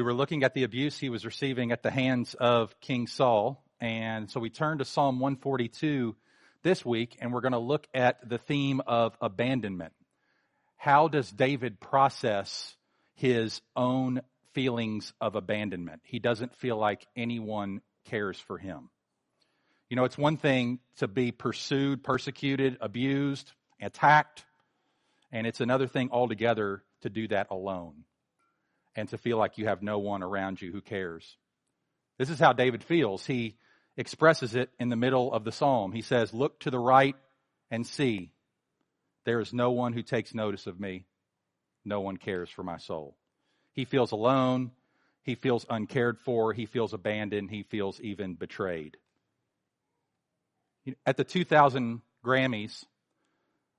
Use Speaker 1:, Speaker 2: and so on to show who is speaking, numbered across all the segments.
Speaker 1: We were looking at the abuse he was receiving at the hands of King Saul. And so we turned to Psalm 142 this week, and we're going to look at the theme of abandonment. How does David process his own feelings of abandonment? He doesn't feel like anyone cares for him. You know, it's one thing to be pursued, persecuted, abused, attacked, and it's another thing altogether to do that alone and to feel like you have no one around you who cares. This is how David feels. He expresses it in the middle of the psalm. He says, Look to the right and see. There is no one who takes notice of me. No one cares for my soul. He feels alone. He feels uncared for. He feels abandoned. He feels even betrayed. At the 2000 Grammys,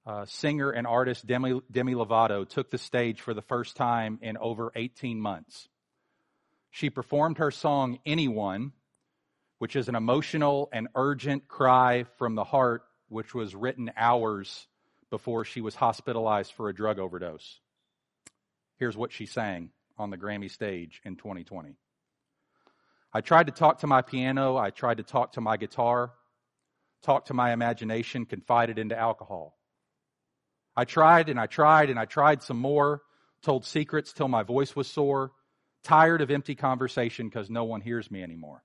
Speaker 1: uh, singer and artist Demi, Demi Lovato took the stage for the first time in over 18 months. She performed her song Anyone, which is an emotional and urgent cry from the heart, which was written hours before she was hospitalized for a drug overdose. Here's what she sang on the Grammy stage in 2020. I tried to talk to my piano, I tried to talk to my guitar, talk to my imagination, confided into alcohol. I tried and I tried and I tried some more, told secrets till my voice was sore, tired of empty conversation because no one hears me anymore.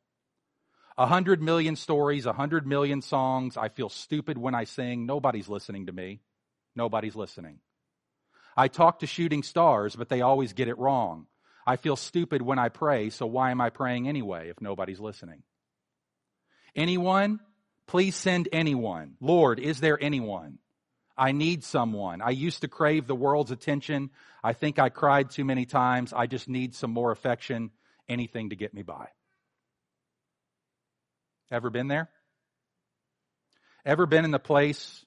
Speaker 1: A hundred million stories, a hundred million songs. I feel stupid when I sing. Nobody's listening to me. Nobody's listening. I talk to shooting stars, but they always get it wrong. I feel stupid when I pray, so why am I praying anyway if nobody's listening? Anyone? Please send anyone. Lord, is there anyone? I need someone. I used to crave the world's attention. I think I cried too many times. I just need some more affection, anything to get me by. Ever been there? Ever been in the place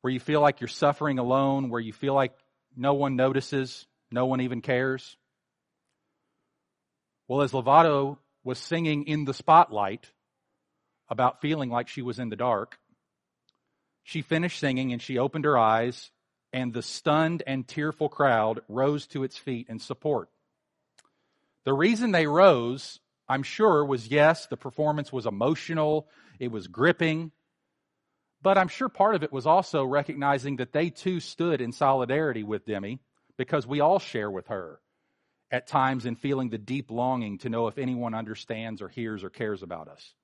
Speaker 1: where you feel like you're suffering alone, where you feel like no one notices, no one even cares? Well, as Lovato was singing in the spotlight about feeling like she was in the dark, she finished singing and she opened her eyes, and the stunned and tearful crowd rose to its feet in support. The reason they rose, I'm sure, was yes, the performance was emotional, it was gripping, but I'm sure part of it was also recognizing that they too stood in solidarity with Demi because we all share with her at times in feeling the deep longing to know if anyone understands or hears or cares about us.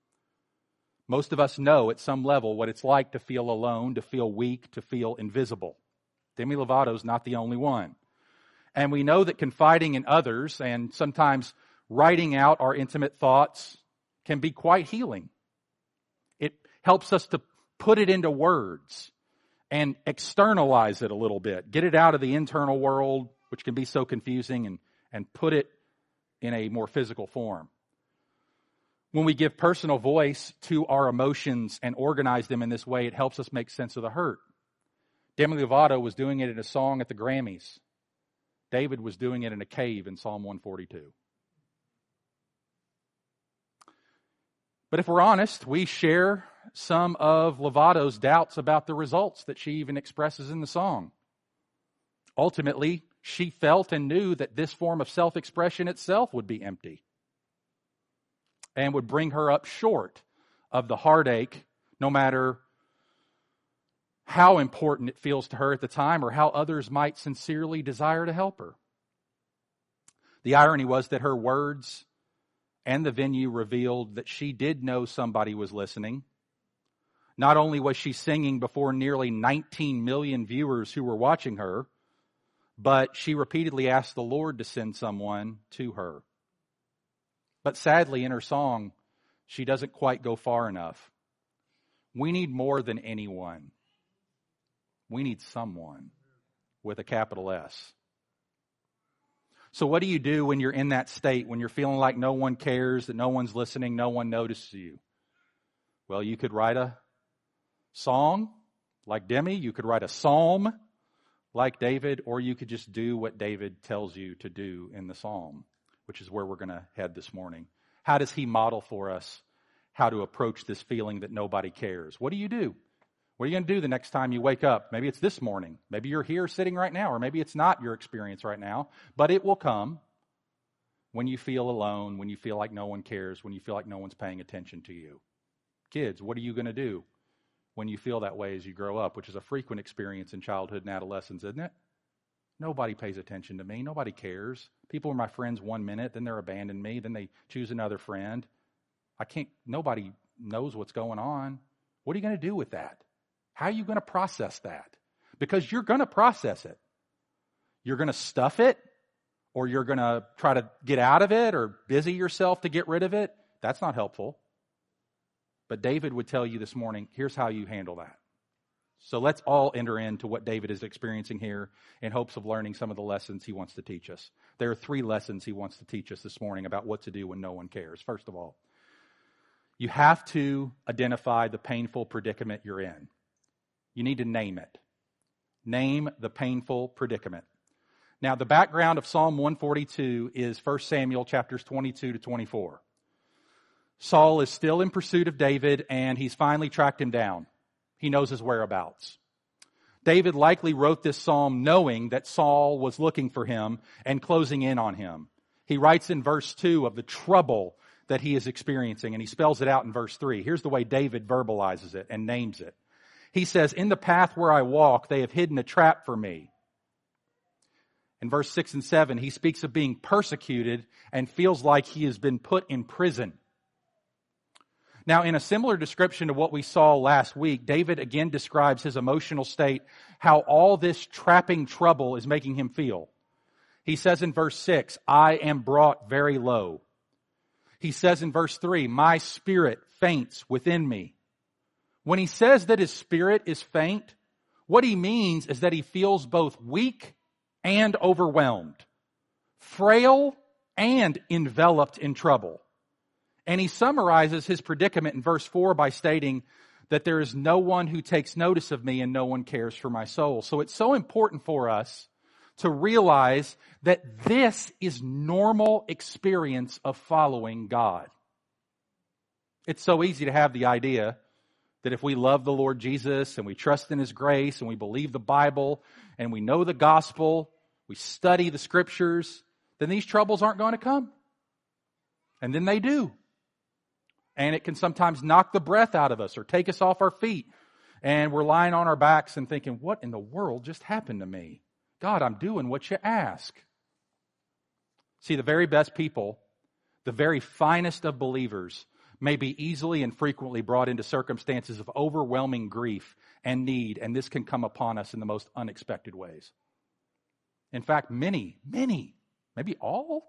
Speaker 1: Most of us know at some level what it's like to feel alone, to feel weak, to feel invisible. Demi Lovato's not the only one. And we know that confiding in others and sometimes writing out our intimate thoughts can be quite healing. It helps us to put it into words and externalize it a little bit, get it out of the internal world, which can be so confusing, and, and put it in a more physical form when we give personal voice to our emotions and organize them in this way, it helps us make sense of the hurt. Demi Lovato was doing it in a song at the Grammys. David was doing it in a cave in Psalm 142. But if we're honest, we share some of Lovato's doubts about the results that she even expresses in the song. Ultimately, she felt and knew that this form of self expression itself would be empty and would bring her up short of the heartache, no matter how important it feels to her at the time or how others might sincerely desire to help her. The irony was that her words and the venue revealed that she did know somebody was listening. Not only was she singing before nearly 19 million viewers who were watching her, but she repeatedly asked the Lord to send someone to her. But sadly, in her song, she doesn't quite go far enough. We need more than anyone. We need someone with a capital S. So, what do you do when you're in that state, when you're feeling like no one cares, that no one's listening, no one notices you? Well, you could write a song like Demi, you could write a psalm like David, or you could just do what David tells you to do in the psalm which is where we're going to head this morning. How does he model for us how to approach this feeling that nobody cares? What do you do? What are you going to do the next time you wake up? Maybe it's this morning. Maybe you're here sitting right now, or maybe it's not your experience right now, but it will come when you feel alone, when you feel like no one cares, when you feel like no one's paying attention to you. Kids, what are you going to do when you feel that way as you grow up, which is a frequent experience in childhood and adolescence, isn't it? Nobody pays attention to me. Nobody cares. People are my friends one minute, then they're abandon me, then they choose another friend. I can't, nobody knows what's going on. What are you going to do with that? How are you going to process that? Because you're going to process it. You're going to stuff it, or you're going to try to get out of it, or busy yourself to get rid of it. That's not helpful. But David would tell you this morning here's how you handle that. So let's all enter into what David is experiencing here in hopes of learning some of the lessons he wants to teach us. There are three lessons he wants to teach us this morning about what to do when no one cares. First of all, you have to identify the painful predicament you're in. You need to name it. Name the painful predicament. Now, the background of Psalm 142 is 1 Samuel chapters 22 to 24. Saul is still in pursuit of David, and he's finally tracked him down. He knows his whereabouts. David likely wrote this psalm knowing that Saul was looking for him and closing in on him. He writes in verse 2 of the trouble that he is experiencing, and he spells it out in verse 3. Here's the way David verbalizes it and names it. He says, In the path where I walk, they have hidden a trap for me. In verse 6 and 7, he speaks of being persecuted and feels like he has been put in prison. Now, in a similar description to what we saw last week, David again describes his emotional state, how all this trapping trouble is making him feel. He says in verse 6, I am brought very low. He says in verse 3, My spirit faints within me. When he says that his spirit is faint, what he means is that he feels both weak and overwhelmed, frail and enveloped in trouble. And he summarizes his predicament in verse 4 by stating that there is no one who takes notice of me and no one cares for my soul. So it's so important for us to realize that this is normal experience of following God. It's so easy to have the idea that if we love the Lord Jesus and we trust in His grace and we believe the Bible and we know the gospel, we study the scriptures, then these troubles aren't going to come. And then they do. And it can sometimes knock the breath out of us or take us off our feet. And we're lying on our backs and thinking, what in the world just happened to me? God, I'm doing what you ask. See, the very best people, the very finest of believers, may be easily and frequently brought into circumstances of overwhelming grief and need, and this can come upon us in the most unexpected ways. In fact, many, many, maybe all,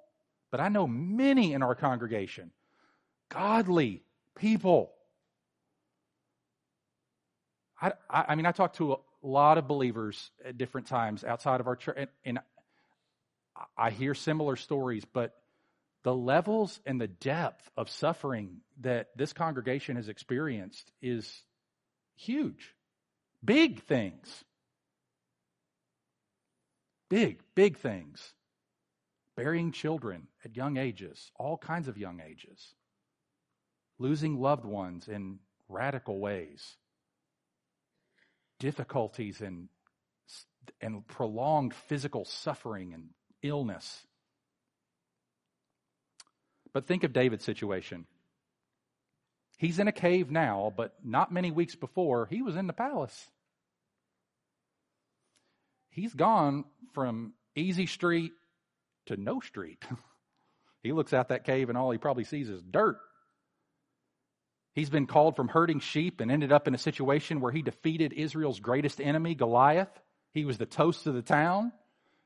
Speaker 1: but I know many in our congregation godly people. I, I, I mean, I talk to a lot of believers at different times outside of our church, and, and I hear similar stories, but the levels and the depth of suffering that this congregation has experienced is huge. Big things. Big, big things. Burying children at young ages, all kinds of young ages losing loved ones in radical ways, difficulties and, and prolonged physical suffering and illness. But think of David's situation. He's in a cave now, but not many weeks before, he was in the palace. He's gone from easy street to no street. he looks out that cave and all he probably sees is dirt. He's been called from herding sheep and ended up in a situation where he defeated Israel's greatest enemy, Goliath. He was the toast of the town.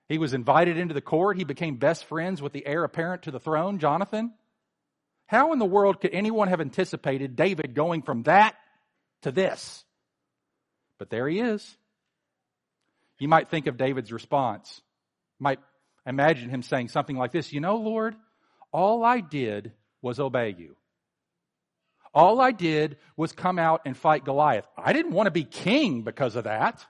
Speaker 1: He was invited into the court. He became best friends with the heir apparent to the throne, Jonathan. How in the world could anyone have anticipated David going from that to this? But there he is. You might think of David's response. Might imagine him saying something like this You know, Lord, all I did was obey you. All I did was come out and fight Goliath. I didn't want to be king because of that.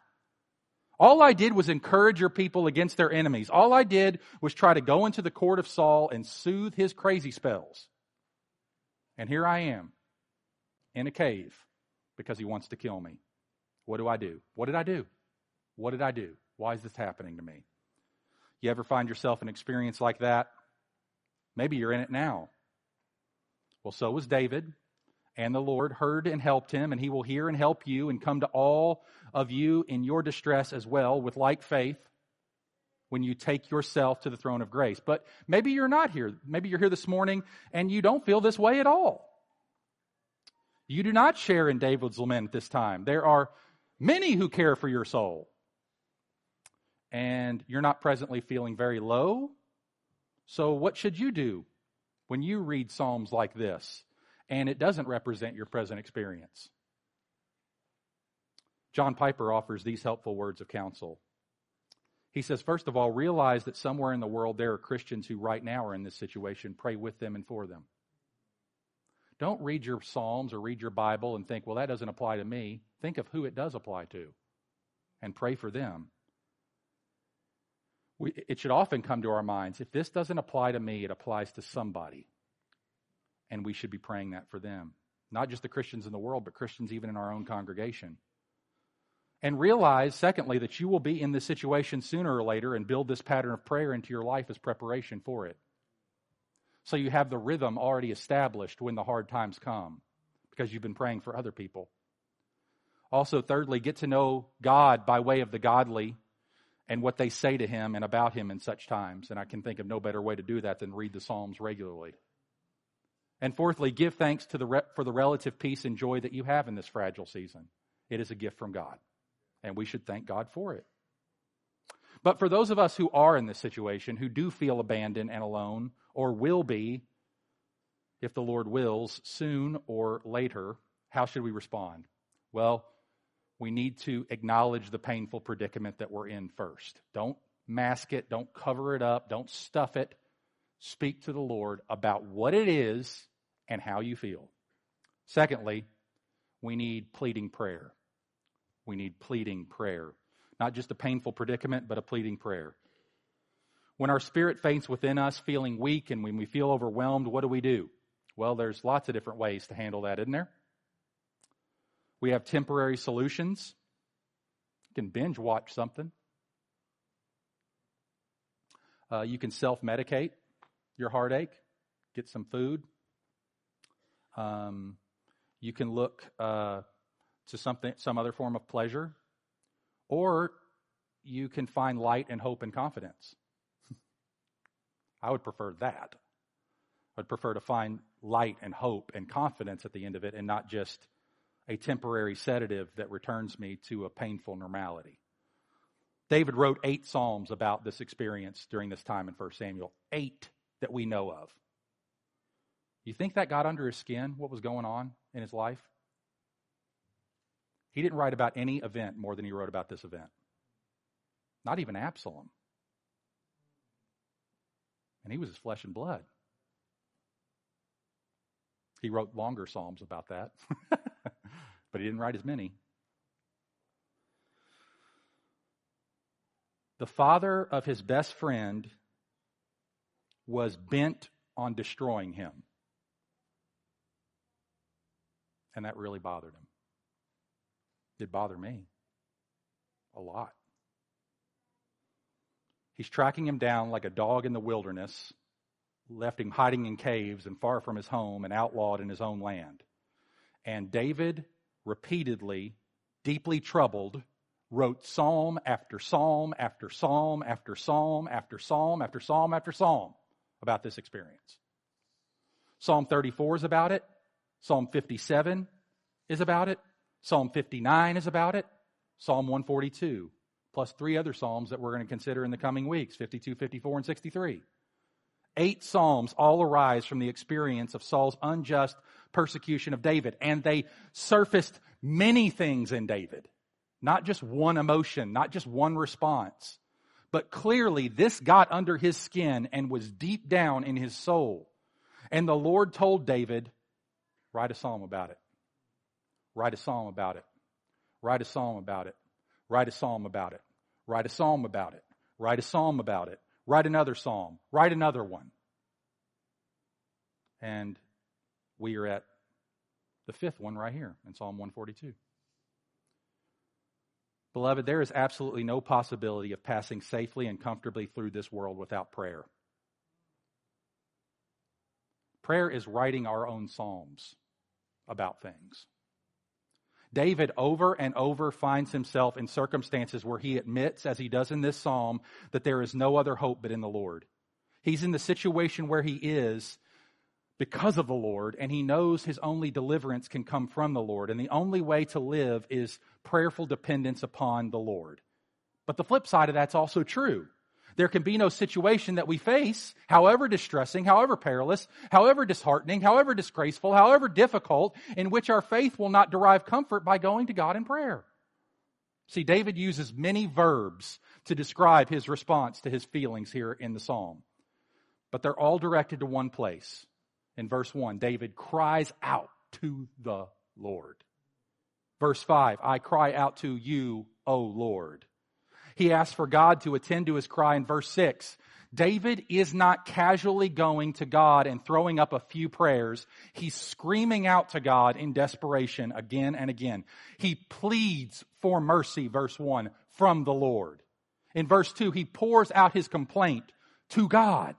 Speaker 1: All I did was encourage your people against their enemies. All I did was try to go into the court of Saul and soothe his crazy spells. And here I am in a cave because he wants to kill me. What do I do? What did I do? What did I do? Why is this happening to me? You ever find yourself in an experience like that? Maybe you're in it now. Well, so was David. And the Lord heard and helped him, and he will hear and help you and come to all of you in your distress as well with like faith when you take yourself to the throne of grace. But maybe you're not here. Maybe you're here this morning and you don't feel this way at all. You do not share in David's lament at this time. There are many who care for your soul. And you're not presently feeling very low. So, what should you do when you read Psalms like this and it doesn't represent your present experience? John Piper offers these helpful words of counsel. He says, first of all, realize that somewhere in the world there are Christians who right now are in this situation. Pray with them and for them. Don't read your Psalms or read your Bible and think, well, that doesn't apply to me. Think of who it does apply to and pray for them. We, it should often come to our minds if this doesn't apply to me, it applies to somebody. And we should be praying that for them. Not just the Christians in the world, but Christians even in our own congregation. And realize, secondly, that you will be in this situation sooner or later and build this pattern of prayer into your life as preparation for it. So you have the rhythm already established when the hard times come because you've been praying for other people. Also, thirdly, get to know God by way of the godly and what they say to him and about him in such times. And I can think of no better way to do that than read the Psalms regularly. And fourthly, give thanks to the re- for the relative peace and joy that you have in this fragile season. It is a gift from God, and we should thank God for it. But for those of us who are in this situation, who do feel abandoned and alone, or will be, if the Lord wills, soon or later, how should we respond? Well, we need to acknowledge the painful predicament that we're in first. Don't mask it, don't cover it up, don't stuff it. Speak to the Lord about what it is and how you feel. Secondly, we need pleading prayer. We need pleading prayer. Not just a painful predicament, but a pleading prayer. When our spirit faints within us, feeling weak, and when we feel overwhelmed, what do we do? Well, there's lots of different ways to handle that, isn't there? We have temporary solutions. You can binge watch something. Uh, you can self medicate your heartache, get some food. Um, you can look uh, to something, some other form of pleasure, or you can find light and hope and confidence. I would prefer that. I'd prefer to find light and hope and confidence at the end of it and not just a temporary sedative that returns me to a painful normality. David wrote eight Psalms about this experience during this time in 1 Samuel. Eight that we know of. You think that got under his skin, what was going on in his life? He didn't write about any event more than he wrote about this event. Not even Absalom and he was his flesh and blood. He wrote longer psalms about that, but he didn't write as many. The father of his best friend was bent on destroying him. And that really bothered him. It bothered me a lot. He's tracking him down like a dog in the wilderness, left him hiding in caves and far from his home and outlawed in his own land. And David repeatedly, deeply troubled, wrote psalm after psalm after psalm after psalm after psalm after psalm after psalm about this experience. Psalm 34 is about it. Psalm 57 is about it. Psalm 59 is about it. Psalm 142 plus three other Psalms that we're going to consider in the coming weeks 52, 54, and 63. Eight Psalms all arise from the experience of Saul's unjust persecution of David, and they surfaced many things in David. Not just one emotion, not just one response. But clearly, this got under his skin and was deep down in his soul. And the Lord told David, write a psalm about it. Write a psalm about it. Write a psalm about it. Write a psalm about it. Write a psalm about it. Write a psalm about it. Write another psalm. Write another one. And we are at the fifth one right here in Psalm 142. Beloved, there is absolutely no possibility of passing safely and comfortably through this world without prayer. Prayer is writing our own psalms about things. David over and over finds himself in circumstances where he admits, as he does in this psalm, that there is no other hope but in the Lord. He's in the situation where he is because of the Lord, and he knows his only deliverance can come from the Lord. And the only way to live is prayerful dependence upon the Lord. But the flip side of that's also true. There can be no situation that we face, however distressing, however perilous, however disheartening, however disgraceful, however difficult, in which our faith will not derive comfort by going to God in prayer. See, David uses many verbs to describe his response to his feelings here in the psalm, but they're all directed to one place. In verse 1, David cries out to the Lord. Verse 5, I cry out to you, O Lord. He asks for God to attend to his cry in verse 6. David is not casually going to God and throwing up a few prayers. He's screaming out to God in desperation again and again. He pleads for mercy, verse 1, from the Lord. In verse 2, he pours out his complaint to God.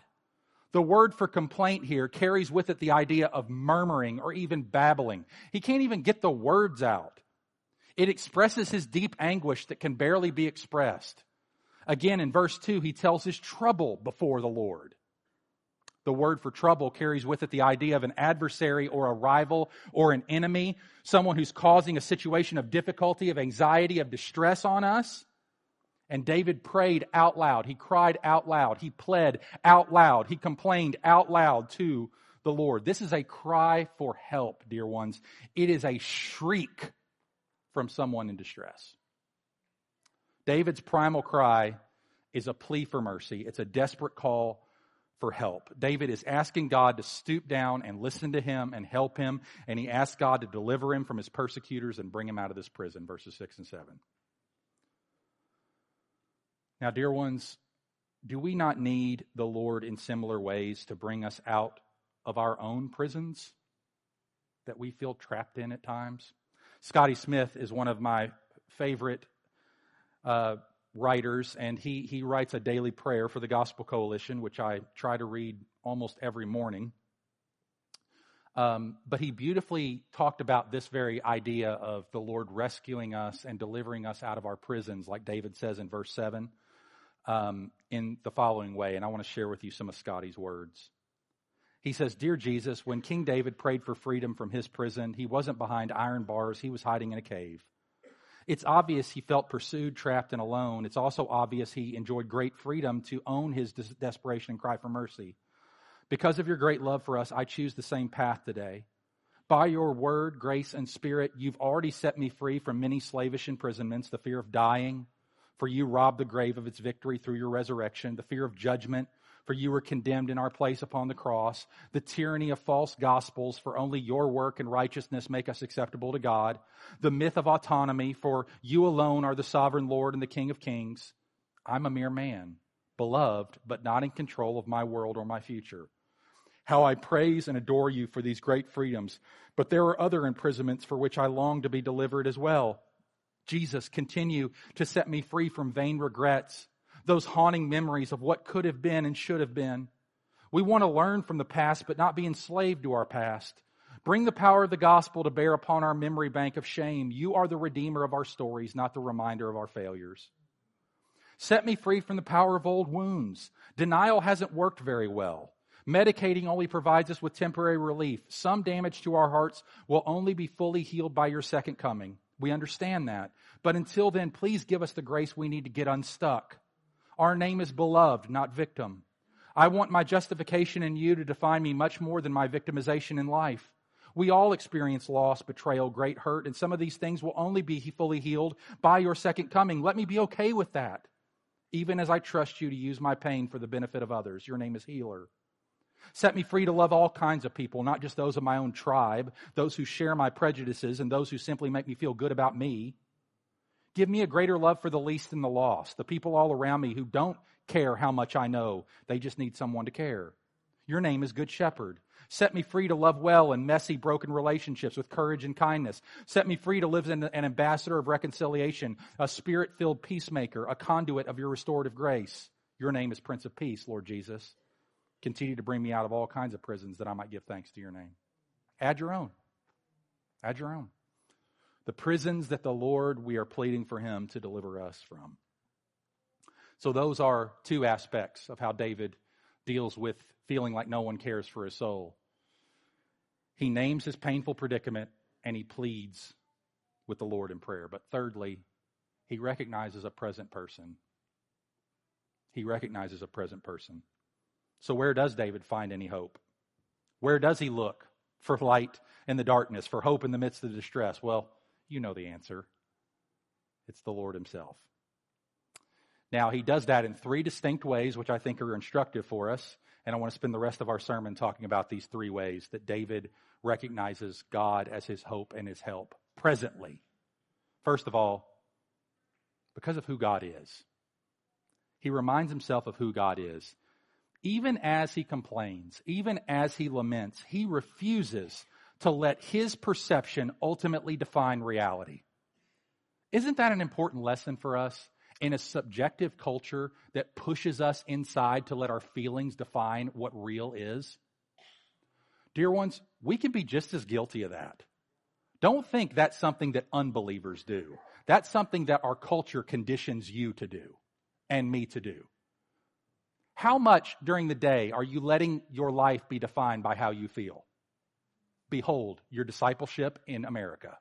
Speaker 1: The word for complaint here carries with it the idea of murmuring or even babbling. He can't even get the words out. It expresses his deep anguish that can barely be expressed. Again, in verse 2, he tells his trouble before the Lord. The word for trouble carries with it the idea of an adversary or a rival or an enemy, someone who's causing a situation of difficulty, of anxiety, of distress on us. And David prayed out loud. He cried out loud. He pled out loud. He complained out loud to the Lord. This is a cry for help, dear ones. It is a shriek from someone in distress. David's primal cry is a plea for mercy, it's a desperate call for help. David is asking God to stoop down and listen to him and help him, and he asks God to deliver him from his persecutors and bring him out of this prison, verses 6 and 7. Now, dear ones, do we not need the Lord in similar ways to bring us out of our own prisons that we feel trapped in at times? Scotty Smith is one of my favorite uh, writers, and he, he writes a daily prayer for the Gospel Coalition, which I try to read almost every morning. Um, but he beautifully talked about this very idea of the Lord rescuing us and delivering us out of our prisons, like David says in verse 7, um, in the following way. And I want to share with you some of Scotty's words. He says, Dear Jesus, when King David prayed for freedom from his prison, he wasn't behind iron bars, he was hiding in a cave. It's obvious he felt pursued, trapped, and alone. It's also obvious he enjoyed great freedom to own his des- desperation and cry for mercy. Because of your great love for us, I choose the same path today. By your word, grace, and spirit, you've already set me free from many slavish imprisonments, the fear of dying, for you robbed the grave of its victory through your resurrection, the fear of judgment, for you were condemned in our place upon the cross, the tyranny of false gospels, for only your work and righteousness make us acceptable to God, the myth of autonomy, for you alone are the sovereign Lord and the King of kings. I'm a mere man, beloved, but not in control of my world or my future. How I praise and adore you for these great freedoms, but there are other imprisonments for which I long to be delivered as well. Jesus, continue to set me free from vain regrets those haunting memories of what could have been and should have been. We want to learn from the past, but not be enslaved to our past. Bring the power of the gospel to bear upon our memory bank of shame. You are the redeemer of our stories, not the reminder of our failures. Set me free from the power of old wounds. Denial hasn't worked very well. Medicating only provides us with temporary relief. Some damage to our hearts will only be fully healed by your second coming. We understand that. But until then, please give us the grace we need to get unstuck. Our name is beloved, not victim. I want my justification in you to define me much more than my victimization in life. We all experience loss, betrayal, great hurt, and some of these things will only be fully healed by your second coming. Let me be okay with that, even as I trust you to use my pain for the benefit of others. Your name is Healer. Set me free to love all kinds of people, not just those of my own tribe, those who share my prejudices, and those who simply make me feel good about me. Give me a greater love for the least and the lost, the people all around me who don't care how much I know. They just need someone to care. Your name is Good Shepherd. Set me free to love well in messy, broken relationships with courage and kindness. Set me free to live as an ambassador of reconciliation, a spirit filled peacemaker, a conduit of your restorative grace. Your name is Prince of Peace, Lord Jesus. Continue to bring me out of all kinds of prisons that I might give thanks to your name. Add your own. Add your own. The prisons that the Lord, we are pleading for him to deliver us from. So, those are two aspects of how David deals with feeling like no one cares for his soul. He names his painful predicament and he pleads with the Lord in prayer. But thirdly, he recognizes a present person. He recognizes a present person. So, where does David find any hope? Where does he look for light in the darkness, for hope in the midst of distress? Well, you know the answer it's the Lord Himself. Now, He does that in three distinct ways, which I think are instructive for us. And I want to spend the rest of our sermon talking about these three ways that David recognizes God as his hope and his help presently. First of all, because of who God is. He reminds himself of who God is. Even as he complains, even as he laments, he refuses to let his perception ultimately define reality. Isn't that an important lesson for us in a subjective culture that pushes us inside to let our feelings define what real is? Dear ones, we can be just as guilty of that. Don't think that's something that unbelievers do. That's something that our culture conditions you to do and me to do. How much during the day are you letting your life be defined by how you feel? Behold, your discipleship in America.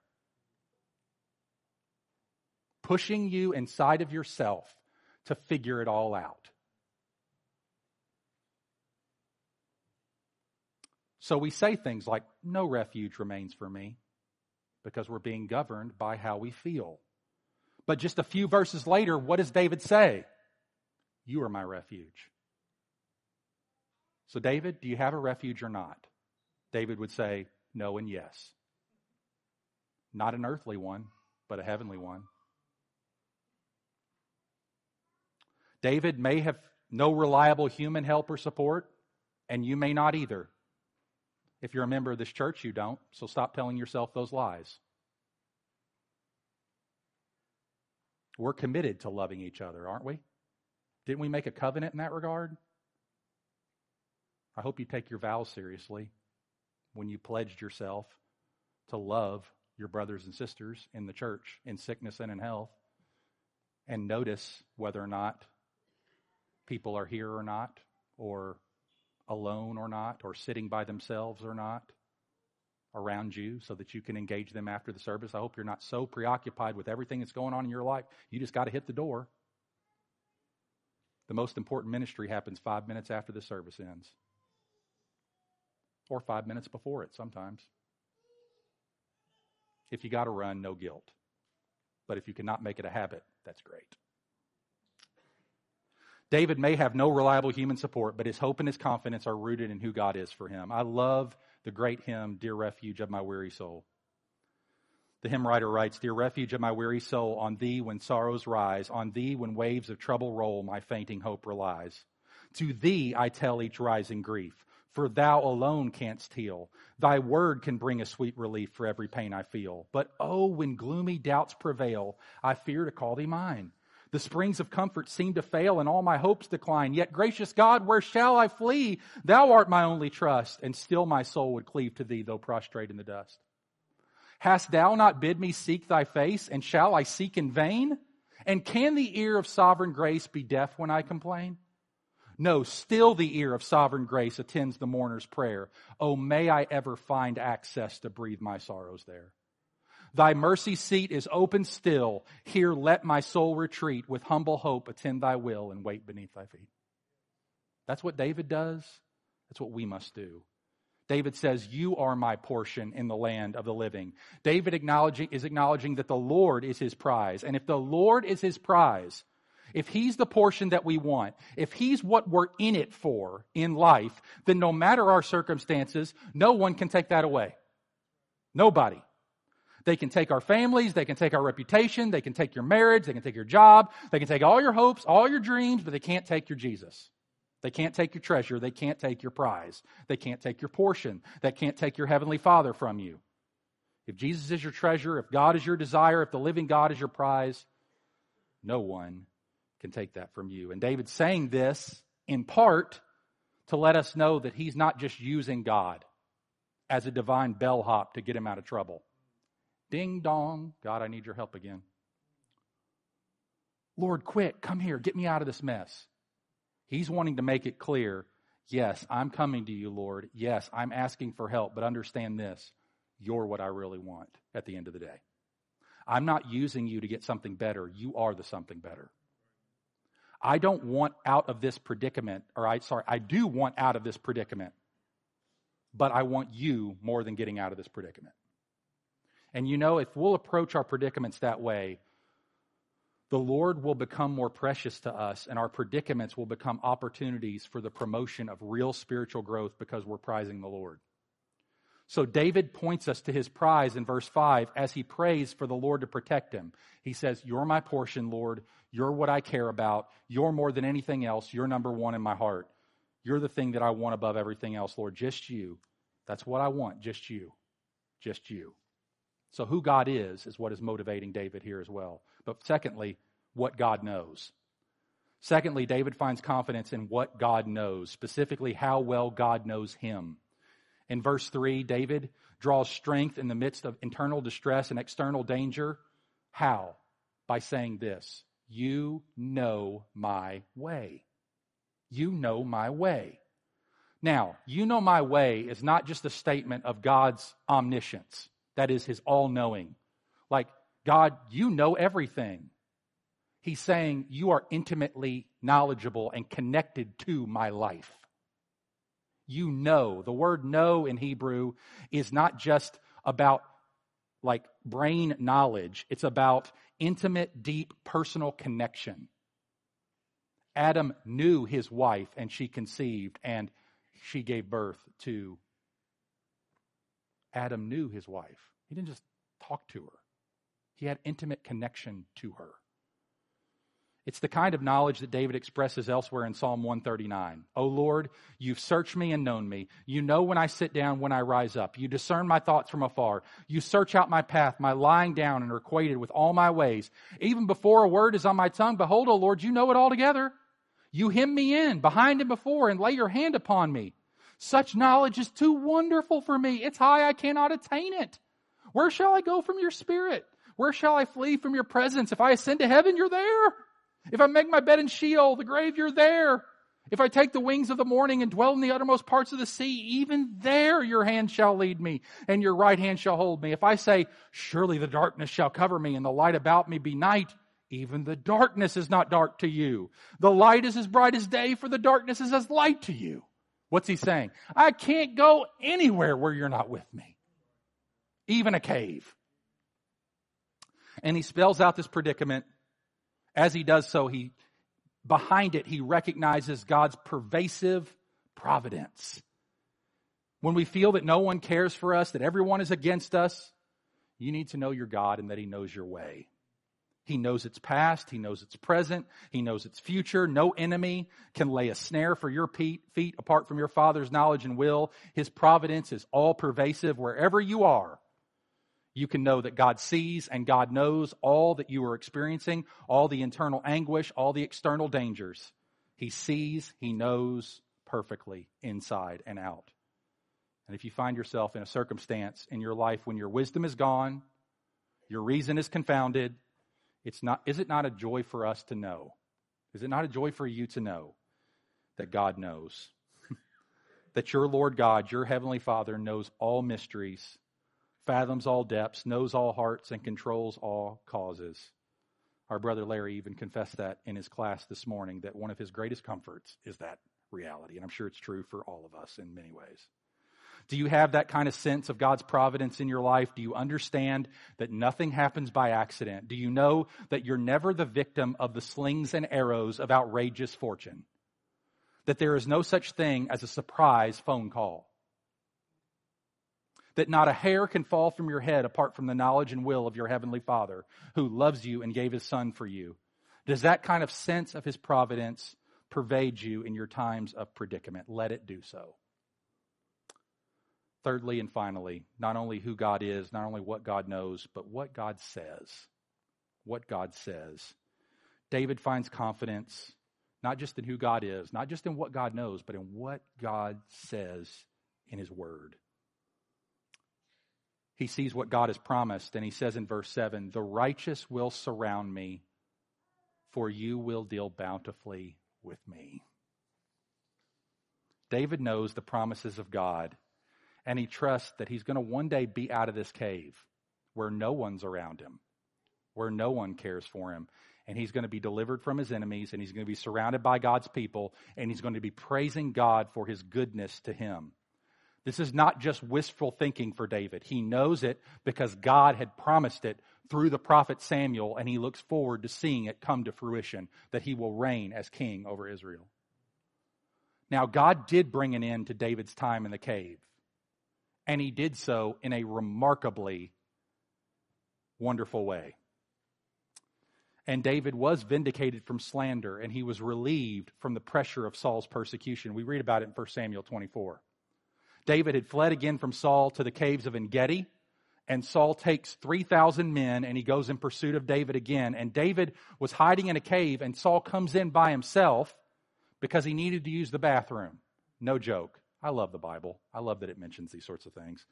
Speaker 1: Pushing you inside of yourself to figure it all out. So we say things like, no refuge remains for me, because we're being governed by how we feel. But just a few verses later, what does David say? You are my refuge. So, David, do you have a refuge or not? David would say, No and yes. Not an earthly one, but a heavenly one. David may have no reliable human help or support, and you may not either. If you're a member of this church, you don't, so stop telling yourself those lies. We're committed to loving each other, aren't we? Didn't we make a covenant in that regard? I hope you take your vows seriously when you pledged yourself to love your brothers and sisters in the church in sickness and in health and notice whether or not people are here or not, or alone or not, or sitting by themselves or not around you so that you can engage them after the service. I hope you're not so preoccupied with everything that's going on in your life. You just got to hit the door. The most important ministry happens five minutes after the service ends, or five minutes before it sometimes. If you got to run, no guilt. But if you cannot make it a habit, that's great. David may have no reliable human support, but his hope and his confidence are rooted in who God is for him. I love the great hymn, Dear Refuge of My Weary Soul. The hymn writer writes, Dear refuge of my weary soul, on thee when sorrows rise, on thee when waves of trouble roll, my fainting hope relies. To thee I tell each rising grief, for thou alone canst heal. Thy word can bring a sweet relief for every pain I feel. But oh, when gloomy doubts prevail, I fear to call thee mine. The springs of comfort seem to fail and all my hopes decline. Yet, gracious God, where shall I flee? Thou art my only trust, and still my soul would cleave to thee, though prostrate in the dust. Hast thou not bid me seek thy face, and shall I seek in vain? And can the ear of sovereign grace be deaf when I complain? No, still the ear of sovereign grace attends the mourner's prayer. Oh, may I ever find access to breathe my sorrows there. Thy mercy seat is open still. Here let my soul retreat. With humble hope attend thy will and wait beneath thy feet. That's what David does. That's what we must do. David says, You are my portion in the land of the living. David acknowledging, is acknowledging that the Lord is his prize. And if the Lord is his prize, if he's the portion that we want, if he's what we're in it for in life, then no matter our circumstances, no one can take that away. Nobody. They can take our families, they can take our reputation, they can take your marriage, they can take your job, they can take all your hopes, all your dreams, but they can't take your Jesus. They can't take your treasure, they can't take your prize, they can't take your portion, they can't take your heavenly Father from you. If Jesus is your treasure, if God is your desire, if the living God is your prize, no one can take that from you. And David's saying this in part to let us know that he's not just using God as a divine bellhop to get him out of trouble. Ding dong, God, I need your help again. Lord, quick, come here, get me out of this mess. He's wanting to make it clear yes, I'm coming to you, Lord. Yes, I'm asking for help, but understand this you're what I really want at the end of the day. I'm not using you to get something better. You are the something better. I don't want out of this predicament, or I, sorry, I do want out of this predicament, but I want you more than getting out of this predicament. And you know, if we'll approach our predicaments that way, the Lord will become more precious to us, and our predicaments will become opportunities for the promotion of real spiritual growth because we're prizing the Lord. So David points us to his prize in verse 5 as he prays for the Lord to protect him. He says, You're my portion, Lord. You're what I care about. You're more than anything else. You're number one in my heart. You're the thing that I want above everything else, Lord. Just you. That's what I want. Just you. Just you. So, who God is, is what is motivating David here as well. But secondly, what God knows. Secondly, David finds confidence in what God knows, specifically how well God knows him. In verse 3, David draws strength in the midst of internal distress and external danger. How? By saying this You know my way. You know my way. Now, you know my way is not just a statement of God's omniscience, that is, his all knowing. Like, God, you know everything. He's saying, You are intimately knowledgeable and connected to my life you know. The word know in Hebrew is not just about like brain knowledge, it's about intimate, deep, personal connection. Adam knew his wife and she conceived and she gave birth to. Adam knew his wife. He didn't just talk to her, he had intimate connection to her. It's the kind of knowledge that David expresses elsewhere in Psalm 139. O Lord, you've searched me and known me. You know when I sit down, when I rise up. You discern my thoughts from afar. You search out my path, my lying down, and are acquainted with all my ways. Even before a word is on my tongue, behold, O Lord, you know it altogether. You hem me in, behind and before, and lay your hand upon me. Such knowledge is too wonderful for me. It's high, I cannot attain it. Where shall I go from your spirit? Where shall I flee from your presence? If I ascend to heaven, you're there. If I make my bed in Sheol, the grave, you're there. If I take the wings of the morning and dwell in the uttermost parts of the sea, even there your hand shall lead me, and your right hand shall hold me. If I say, Surely the darkness shall cover me, and the light about me be night, even the darkness is not dark to you. The light is as bright as day, for the darkness is as light to you. What's he saying? I can't go anywhere where you're not with me, even a cave. And he spells out this predicament as he does so, he behind it he recognizes God's pervasive providence. When we feel that no one cares for us, that everyone is against us, you need to know your God and that he knows your way. He knows its past. He knows its present. He knows its future. No enemy can lay a snare for your feet apart from your Father's knowledge and will. His providence is all pervasive wherever you are you can know that God sees and God knows all that you are experiencing, all the internal anguish, all the external dangers. He sees, He knows perfectly inside and out. And if you find yourself in a circumstance in your life when your wisdom is gone, your reason is confounded, it's not, is it not a joy for us to know? Is it not a joy for you to know that God knows? that your Lord God, your Heavenly Father, knows all mysteries fathoms all depths, knows all hearts, and controls all causes. Our brother Larry even confessed that in his class this morning, that one of his greatest comforts is that reality. And I'm sure it's true for all of us in many ways. Do you have that kind of sense of God's providence in your life? Do you understand that nothing happens by accident? Do you know that you're never the victim of the slings and arrows of outrageous fortune? That there is no such thing as a surprise phone call? That not a hair can fall from your head apart from the knowledge and will of your heavenly Father who loves you and gave his son for you. Does that kind of sense of his providence pervade you in your times of predicament? Let it do so. Thirdly and finally, not only who God is, not only what God knows, but what God says. What God says. David finds confidence not just in who God is, not just in what God knows, but in what God says in His Word. He sees what God has promised, and he says in verse 7 The righteous will surround me, for you will deal bountifully with me. David knows the promises of God, and he trusts that he's going to one day be out of this cave where no one's around him, where no one cares for him. And he's going to be delivered from his enemies, and he's going to be surrounded by God's people, and he's going to be praising God for his goodness to him. This is not just wistful thinking for David. He knows it because God had promised it through the prophet Samuel, and he looks forward to seeing it come to fruition that he will reign as king over Israel. Now, God did bring an end to David's time in the cave, and he did so in a remarkably wonderful way. And David was vindicated from slander, and he was relieved from the pressure of Saul's persecution. We read about it in 1 Samuel 24. David had fled again from Saul to the caves of En Gedi, and Saul takes 3,000 men and he goes in pursuit of David again. And David was hiding in a cave, and Saul comes in by himself because he needed to use the bathroom. No joke. I love the Bible. I love that it mentions these sorts of things.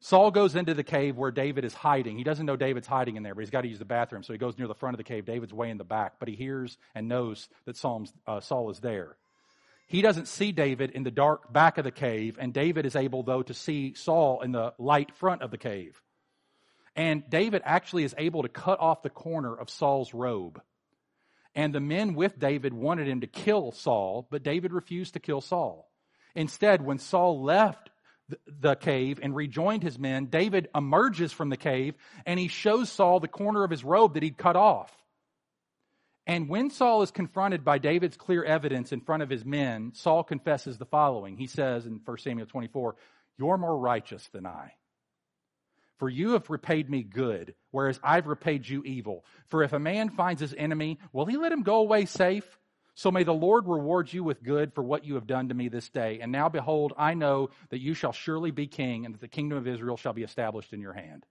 Speaker 1: Saul goes into the cave where David is hiding. He doesn't know David's hiding in there, but he's got to use the bathroom. So he goes near the front of the cave. David's way in the back, but he hears and knows that Saul's, uh, Saul is there. He doesn't see David in the dark back of the cave, and David is able, though, to see Saul in the light front of the cave. And David actually is able to cut off the corner of Saul's robe. And the men with David wanted him to kill Saul, but David refused to kill Saul. Instead, when Saul left the cave and rejoined his men, David emerges from the cave and he shows Saul the corner of his robe that he'd cut off. And when Saul is confronted by David's clear evidence in front of his men, Saul confesses the following. He says in 1 Samuel 24, You're more righteous than I. For you have repaid me good, whereas I've repaid you evil. For if a man finds his enemy, will he let him go away safe? So may the Lord reward you with good for what you have done to me this day. And now behold, I know that you shall surely be king, and that the kingdom of Israel shall be established in your hand.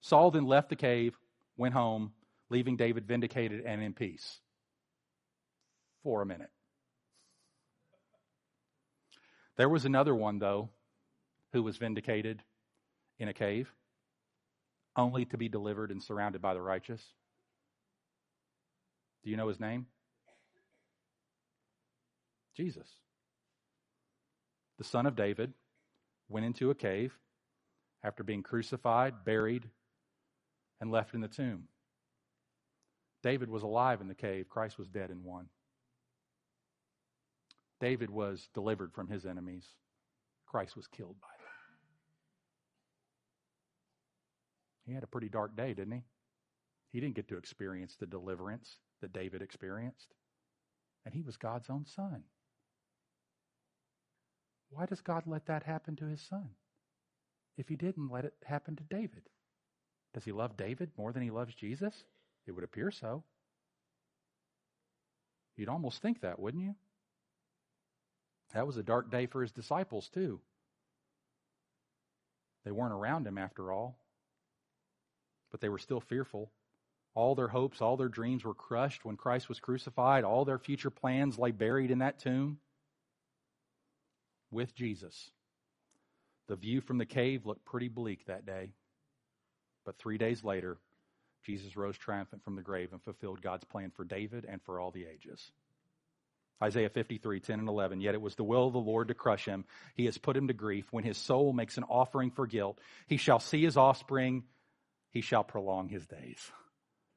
Speaker 1: Saul then left the cave, went home, leaving David vindicated and in peace. For a minute. There was another one, though, who was vindicated in a cave, only to be delivered and surrounded by the righteous. Do you know his name? Jesus. The son of David went into a cave after being crucified, buried, and left in the tomb. David was alive in the cave, Christ was dead in one. David was delivered from his enemies, Christ was killed by them. He had a pretty dark day, didn't he? He didn't get to experience the deliverance that David experienced. And he was God's own son. Why does God let that happen to his son? If he didn't let it happen to David, does he love David more than he loves Jesus? It would appear so. You'd almost think that, wouldn't you? That was a dark day for his disciples, too. They weren't around him after all, but they were still fearful. All their hopes, all their dreams were crushed when Christ was crucified. All their future plans lay buried in that tomb with Jesus. The view from the cave looked pretty bleak that day. But three days later, Jesus rose triumphant from the grave and fulfilled God's plan for David and for all the ages. Isaiah 53, 10 and 11. Yet it was the will of the Lord to crush him. He has put him to grief. When his soul makes an offering for guilt, he shall see his offspring. He shall prolong his days.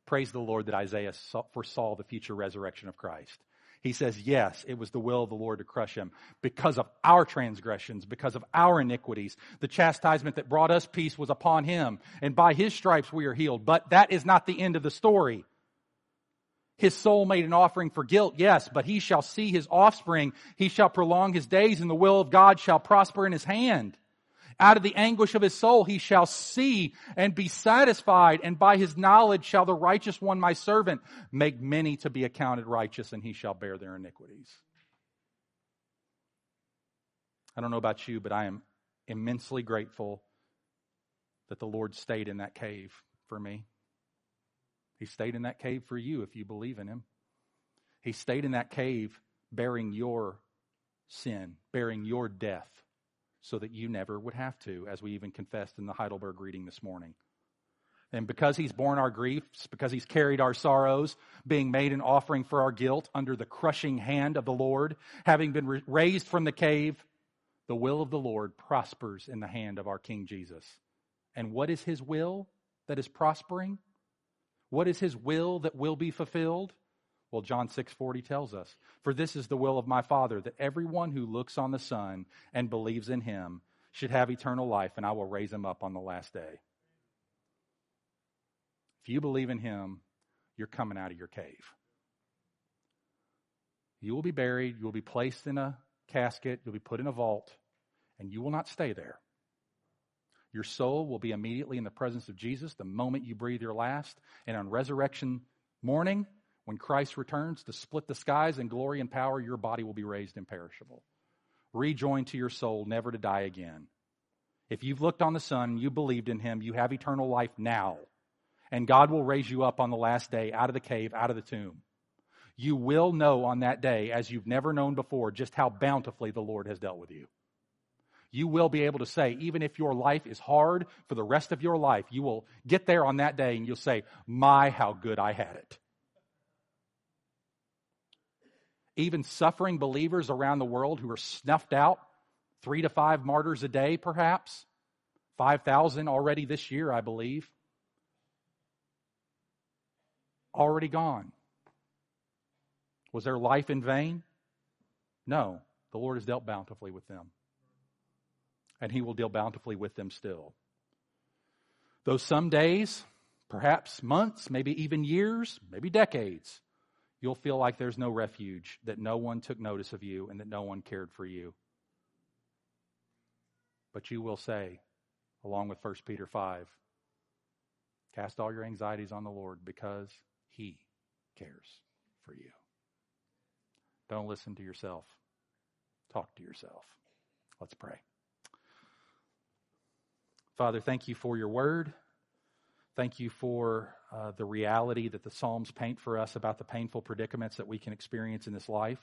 Speaker 1: Praise the Lord that Isaiah foresaw the future resurrection of Christ. He says, yes, it was the will of the Lord to crush him because of our transgressions, because of our iniquities. The chastisement that brought us peace was upon him, and by his stripes we are healed. But that is not the end of the story. His soul made an offering for guilt, yes, but he shall see his offspring. He shall prolong his days, and the will of God shall prosper in his hand. Out of the anguish of his soul he shall see and be satisfied, and by his knowledge shall the righteous one, my servant, make many to be accounted righteous, and he shall bear their iniquities. I don't know about you, but I am immensely grateful that the Lord stayed in that cave for me. He stayed in that cave for you if you believe in him. He stayed in that cave bearing your sin, bearing your death, so that you never would have to, as we even confessed in the Heidelberg reading this morning. And because he's borne our griefs, because he's carried our sorrows, being made an offering for our guilt under the crushing hand of the Lord, having been raised from the cave, the will of the Lord prospers in the hand of our King Jesus. And what is his will that is prospering? What is his will that will be fulfilled? Well, John 6:40 tells us, "For this is the will of my Father, that everyone who looks on the Son and believes in him should have eternal life, and I will raise him up on the last day." If you believe in him, you're coming out of your cave. You will be buried, you will be placed in a casket, you'll be put in a vault, and you will not stay there. Your soul will be immediately in the presence of Jesus the moment you breathe your last. And on resurrection morning, when Christ returns to split the skies in glory and power, your body will be raised imperishable. Rejoined to your soul, never to die again. If you've looked on the Son, you believed in Him, you have eternal life now. And God will raise you up on the last day out of the cave, out of the tomb. You will know on that day, as you've never known before, just how bountifully the Lord has dealt with you you will be able to say, even if your life is hard for the rest of your life, you will get there on that day and you'll say, My, how good I had it. Even suffering believers around the world who are snuffed out, three to five martyrs a day, perhaps, 5,000 already this year, I believe, already gone. Was their life in vain? No. The Lord has dealt bountifully with them and he will deal bountifully with them still. Though some days, perhaps months, maybe even years, maybe decades, you'll feel like there's no refuge, that no one took notice of you, and that no one cared for you. But you will say, along with 1 Peter 5, cast all your anxieties on the Lord because he cares for you. Don't listen to yourself. Talk to yourself. Let's pray. Father, thank you for your word. Thank you for uh, the reality that the Psalms paint for us about the painful predicaments that we can experience in this life.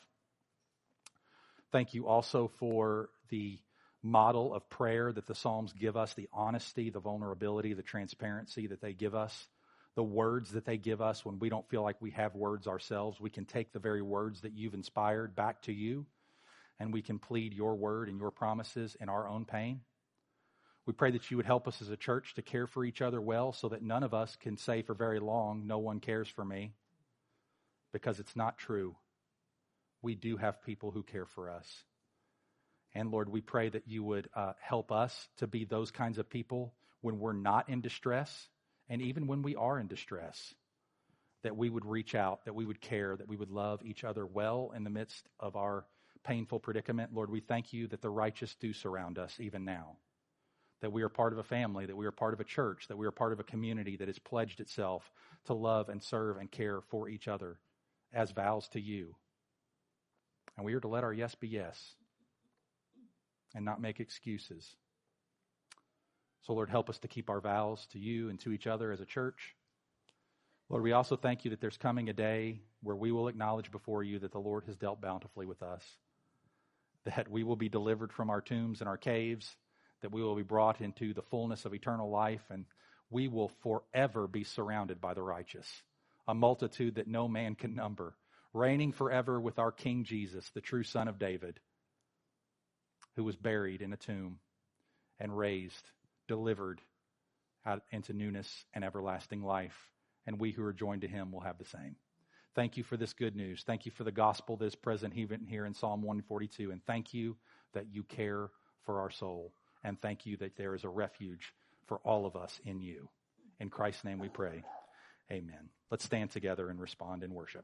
Speaker 1: Thank you also for the model of prayer that the Psalms give us, the honesty, the vulnerability, the transparency that they give us, the words that they give us when we don't feel like we have words ourselves. We can take the very words that you've inspired back to you, and we can plead your word and your promises in our own pain. We pray that you would help us as a church to care for each other well so that none of us can say for very long, no one cares for me, because it's not true. We do have people who care for us. And Lord, we pray that you would uh, help us to be those kinds of people when we're not in distress and even when we are in distress, that we would reach out, that we would care, that we would love each other well in the midst of our painful predicament. Lord, we thank you that the righteous do surround us even now that we are part of a family, that we are part of a church, that we are part of a community that has pledged itself to love and serve and care for each other as vows to you. And we are to let our yes be yes and not make excuses. So, Lord, help us to keep our vows to you and to each other as a church. Lord, we also thank you that there's coming a day where we will acknowledge before you that the Lord has dealt bountifully with us, that we will be delivered from our tombs and our caves that we will be brought into the fullness of eternal life and we will forever be surrounded by the righteous, a multitude that no man can number, reigning forever with our King Jesus, the true Son of David, who was buried in a tomb and raised, delivered out into newness and everlasting life. And we who are joined to him will have the same. Thank you for this good news. Thank you for the gospel that is present even here in Psalm 142. And thank you that you care for our soul and thank you that there is a refuge for all of us in you. In Christ's name we pray. Amen. Let's stand together and respond in worship.